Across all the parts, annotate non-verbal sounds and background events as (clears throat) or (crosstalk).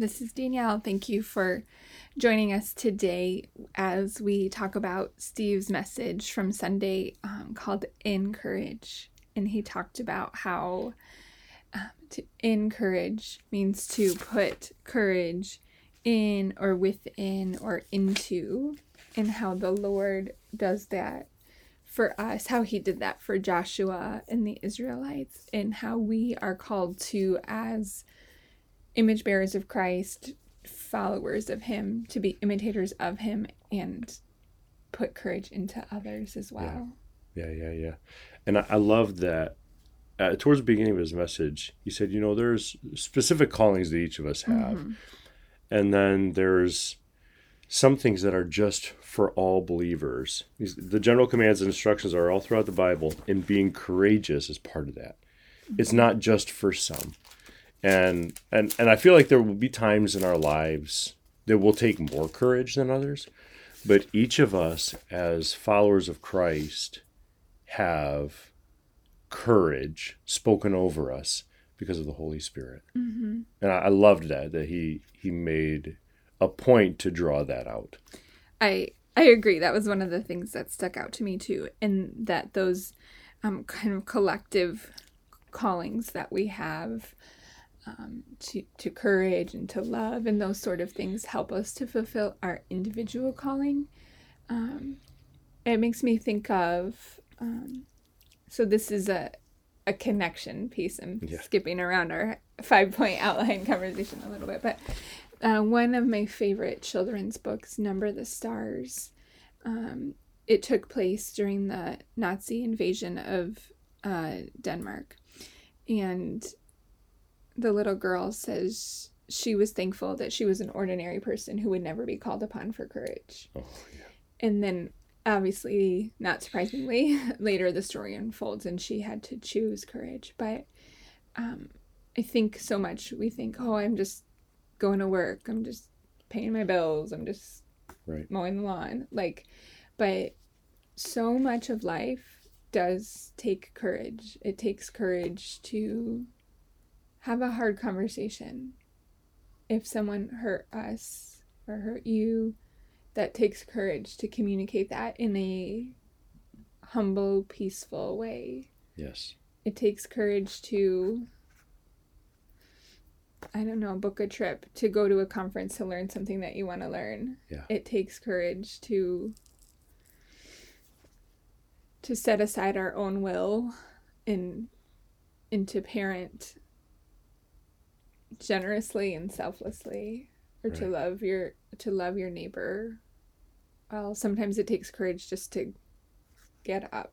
This is Danielle. Thank you for joining us today as we talk about Steve's message from Sunday um, called Encourage. And he talked about how um, to encourage means to put courage in or within or into, and how the Lord does that for us, how he did that for Joshua and the Israelites, and how we are called to, as image bearers of Christ, followers of Him, to be imitators of Him and put courage into others as well. Yeah, yeah, yeah. yeah. And I, I love that. Uh, towards the beginning of his message, he said, you know, there's specific callings that each of us have. Mm-hmm. And then there's some things that are just for all believers. The general commands and instructions are all throughout the Bible, and being courageous is part of that. Mm-hmm. It's not just for some and and and I feel like there will be times in our lives that will take more courage than others, but each of us as followers of Christ have courage spoken over us because of the Holy Spirit, mm-hmm. and I, I loved that that he he made a point to draw that out. I I agree. That was one of the things that stuck out to me too, and that those um, kind of collective callings that we have um, to, to courage and to love and those sort of things help us to fulfill our individual calling. Um, it makes me think of um, so this is a a connection piece. I'm yeah. skipping around our five point outline (laughs) conversation a little bit, but uh, one of my favorite children's books, Number the Stars. Um, it took place during the Nazi invasion of uh, Denmark, and the little girl says she was thankful that she was an ordinary person who would never be called upon for courage. Oh, yeah. And then, obviously, not surprisingly, (laughs) later the story unfolds and she had to choose courage. But um, I think so much we think, oh, I'm just going to work, I'm just paying my bills, I'm just right. mowing the lawn. Like, but so much of life does take courage. It takes courage to have a hard conversation. If someone hurt us or hurt you, that takes courage to communicate that in a humble, peaceful way. Yes. It takes courage to, I don't know, book a trip, to go to a conference to learn something that you want to learn. Yeah. It takes courage to to set aside our own will and and to parent generously and selflessly or right. to love your to love your neighbor. Well sometimes it takes courage just to get up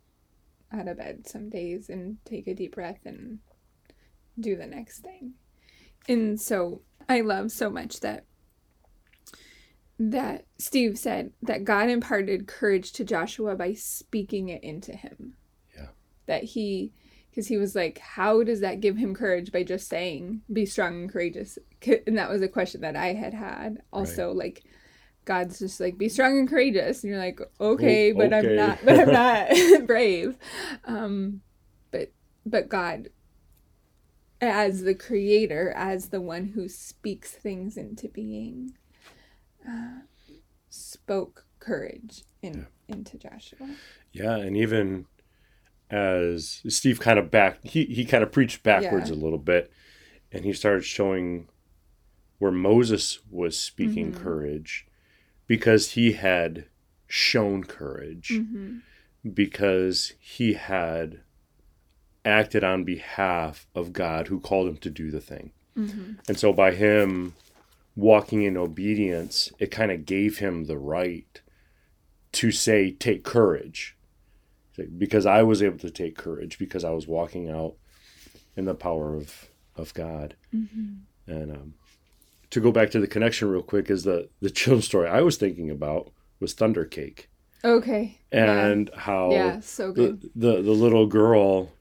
out of bed some days and take a deep breath and do the next thing. And so i love so much that that steve said that god imparted courage to joshua by speaking it into him. Yeah. That he because he was like, How does that give him courage by just saying, be strong and courageous? And that was a question that I had had. Also, right. like, God's just like, be strong and courageous. And you're like, okay, but okay. I'm not, but I'm (laughs) not (laughs) brave. Um, but, but God, as the creator, as the one who speaks things into being, uh, spoke courage in, yeah. into Joshua. Yeah. And even, as Steve kind of back he, he kind of preached backwards yeah. a little bit and he started showing where Moses was speaking mm-hmm. courage because he had shown courage mm-hmm. because he had acted on behalf of God who called him to do the thing. Mm-hmm. And so by him walking in obedience, it kind of gave him the right to say, take courage because I was able to take courage because I was walking out in the power of of God. Mm-hmm. And um, to go back to the connection real quick is the the (laughs) children's story I was thinking about was Thunder Cake Okay. and how Yeah, so good. the, the the little girl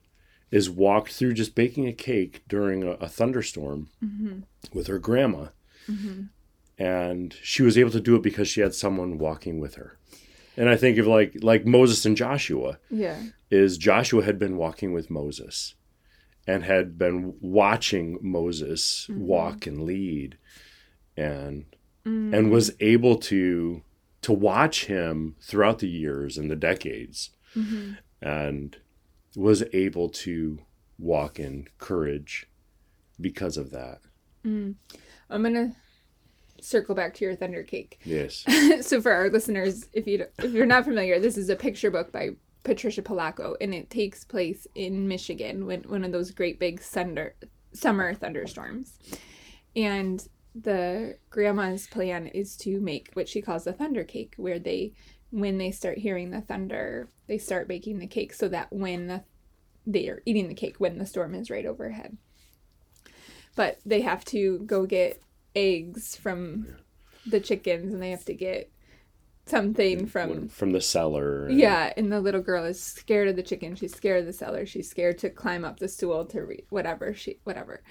is walked through just baking a cake during a, a thunderstorm Mm-hmm. with her grandma and she was able to do it because she had someone walking with her and i think of like like moses and joshua. Yeah. is joshua had been walking with moses and had been watching moses mm-hmm. walk and lead and mm. and was able to to watch him throughout the years and the decades mm-hmm. and was able to walk in courage because of that. Mm. I'm gonna circle back to your Thunder Cake. yes (laughs) so for our listeners, if you if you're not familiar, this is a picture book by Patricia Polacco, and it takes place in Michigan when one of those great big thunder summer thunderstorms, and the grandma's plan is to make what she calls a thunder cake, where they when they start hearing the thunder, they start baking the cake so that when the, they are eating the cake when the storm is right overhead. But they have to go get eggs from the chickens and they have to get something from from the cellar. And- yeah and the little girl is scared of the chicken. She's scared of the cellar. She's scared to climb up the stool to read whatever she whatever.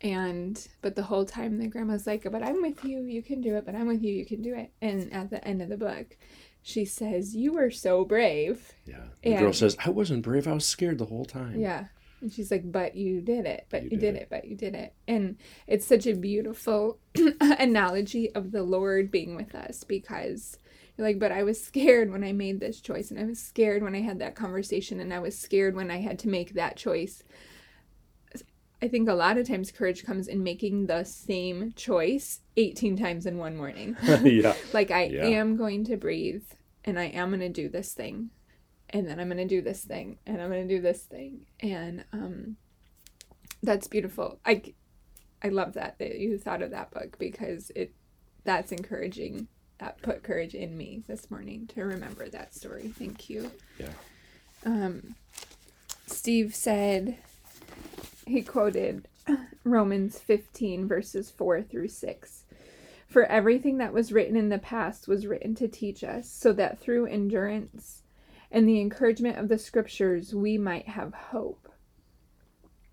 And but the whole time the grandma's like but i'm with you. You can do it. But i'm with you. You can do it. And at the end of the book she says you were so brave. Yeah. The girl says i wasn't brave. I was scared the whole time. Yeah. And she's like, but you did it, but you, You did, did it. but you did it. And it's such a beautiful (clears throat) analogy of the Lord being with us because you're like, but I was scared when I made this choice, and I was scared when I had that conversation, and I was scared when I had to make that choice. I think a lot of times courage comes in making the same choice 18 times in one morning. (laughs) yeah (laughs) like I Yeah. am going to breathe and I am going to do this thing and then I'm going to do this thing and I'm going to do this thing and um that's beautiful. I I love that that you thought of that book because it that's encouraging. That put courage in me this morning to remember that story. Thank you. yeah Um Steve said he quoted Romans 15 verses 4 through 6. For everything that was written in the past was written to teach us, so that through endurance and the encouragement of the scriptures we might have hope.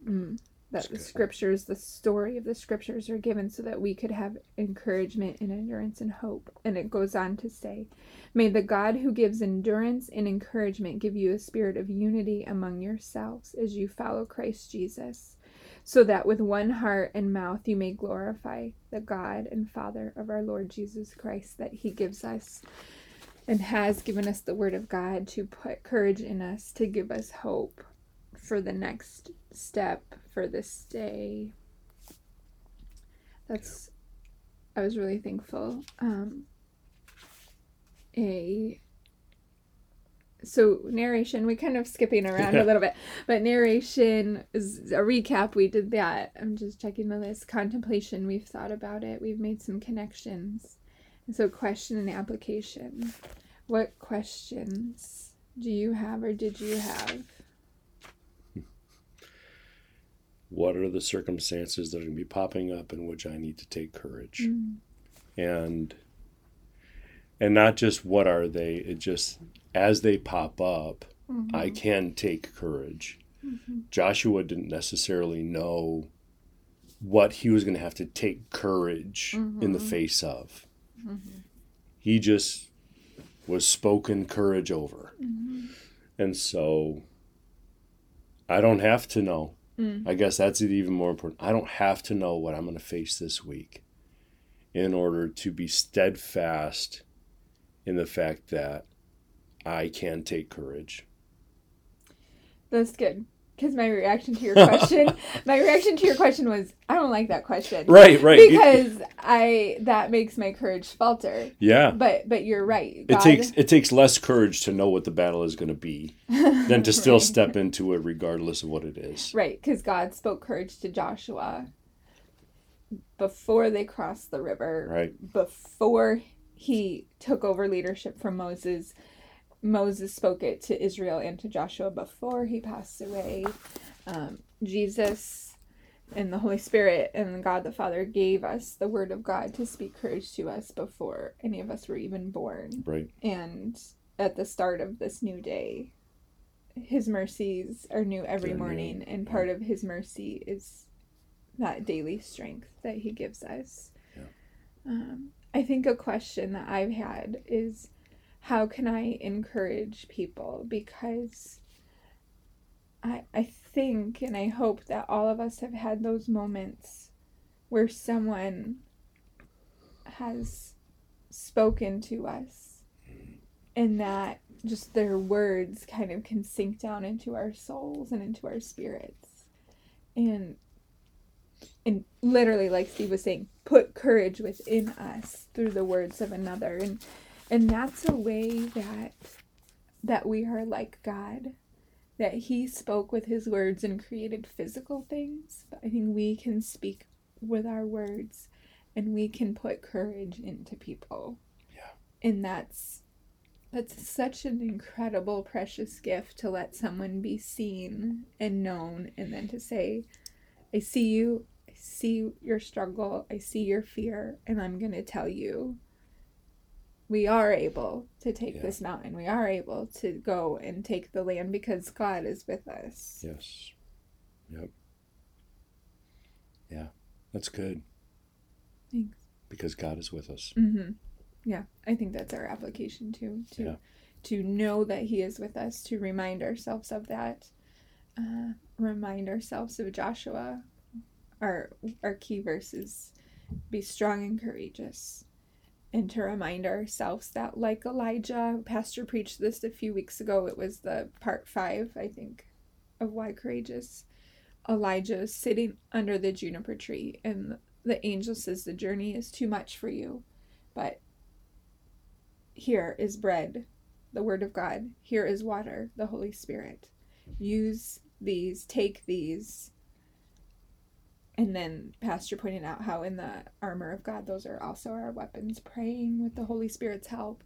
Mm, that the good. scriptures, the story of the scriptures are given so that we could have encouragement and endurance and hope. And it goes on to say, May the God who gives endurance and encouragement give you a spirit of unity among yourselves as you follow Christ Jesus, so that with one heart and mouth you may glorify the God and Father of our Lord Jesus Christ, that He gives us and has given us the Word of God to put courage in us, to give us hope for the next step, for this day. That's, I was really thankful. Um, a so narration we kind of skipping around a little bit but narration is a recap. We did that. I'm just checking the list. Contemplation we've thought about it. We've made some connections. And so question and application what questions do you have or did you have what are the circumstances that are going to be popping up in which I need to take courage? Mm. And and not just what are they, it just as they pop up, I mm-hmm. can take courage. Mm-hmm. Joshua didn't necessarily know what he was going to have to take courage in the mm-hmm. face of. He just was spoken courage over. Mm-hmm. And so I don't have to know. Mm. I guess that's even more important. I don't have to know what I'm going to face this week in order to be steadfast in the fact that I can take courage. that's good because my reaction to your (laughs) question my reaction to your question was i don't like that question Right, right. because i that makes my courage falter yeah. but but you're right It takes it takes less courage to know what the battle is going to be (laughs) than to still step into it regardless of what it is. Right, because God spoke courage to Joshua before they crossed the river, Right. before he took over leadership from Moses. Moses spoke it to Israel and to Joshua before he passed away. Um, Jesus and the Holy Spirit and God the Father gave us the Word of God to speak courage to us before any of us were even born. Right. And at the start of this new day, His mercies are new every They're new, morning, and yeah. part of His mercy is that daily strength that He gives us. Yeah. Um, I think a question that I've had is how can I encourage people? Because I, I think and I hope that all of us have had those moments where someone has spoken to us and that just their words kind of can sink down into our souls and into our spirits and and literally like Steve was saying put courage within us through the words of another and and that's a way that that we are like God that he spoke with his words and created physical things. But I think we can speak with our words and we can put courage into people. Yeah. and that's that's such an incredible precious gift to let someone be seen and known and then to say I see you. I see your struggle. I see your fear and I'm going to tell you we are able to take Yeah. this mountain we are able to go and take the land because God is with us Yes. Yep. Yeah. That's good. Thanks. Because God is with us. Mm-hmm. Yeah, I think that's our application too. To Yeah. to know that He is with us, to remind ourselves of that, uh, remind ourselves of Joshua. Our our key verse is, "Be strong and courageous," and to remind ourselves that, like Elijah, Pastor preached this a few weeks ago. It was the part five, I think, of why courageous. Elijah is sitting under the juniper tree, and the angel says, "The journey is too much for you." But here is bread, the Word of God. Here is water, the Holy Spirit. Use these, take these. And then Pastor pointed out how in the armor of God, those are also our weapons, praying with the Holy Spirit's help.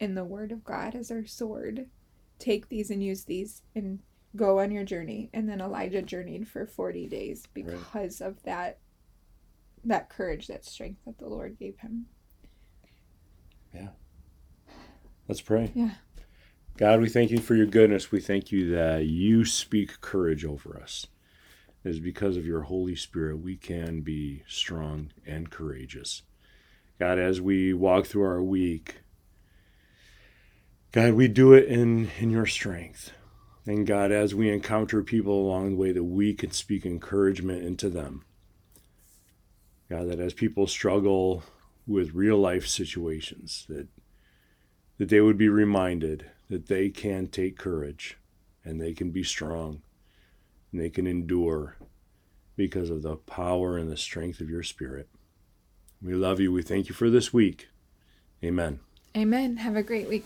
And the Word of God is our sword. Take these and use these and go on your journey. And then Elijah journeyed for 40 days because of that that courage, that strength that the Lord gave him. Yeah. Let's pray. Yeah. God, we thank you for your goodness. We thank you that you speak courage over us. Is because of your Holy Spirit we can be strong and courageous. God, as we walk through our week, God, we do it in, in your strength. And God, as we encounter people along the way, that we can speak encouragement into them. God, that as people struggle with real life situations, that that they would be reminded that they can take courage and they can be strong and they can endure because of the power and the strength of your spirit. We love you. We thank you for this week. Amen. Amen. Have a great week.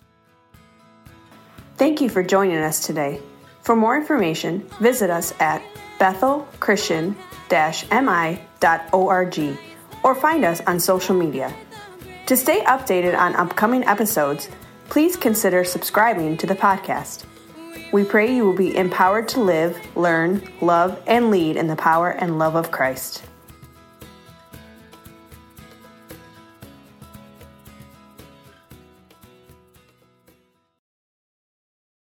Thank you for joining us today. For more information, visit us at bethelchristian-mi.org or find us on social media. To stay updated on upcoming episodes, please consider subscribing to the podcast. We pray you will be empowered to live, learn, love, and lead in the power and love of Christ.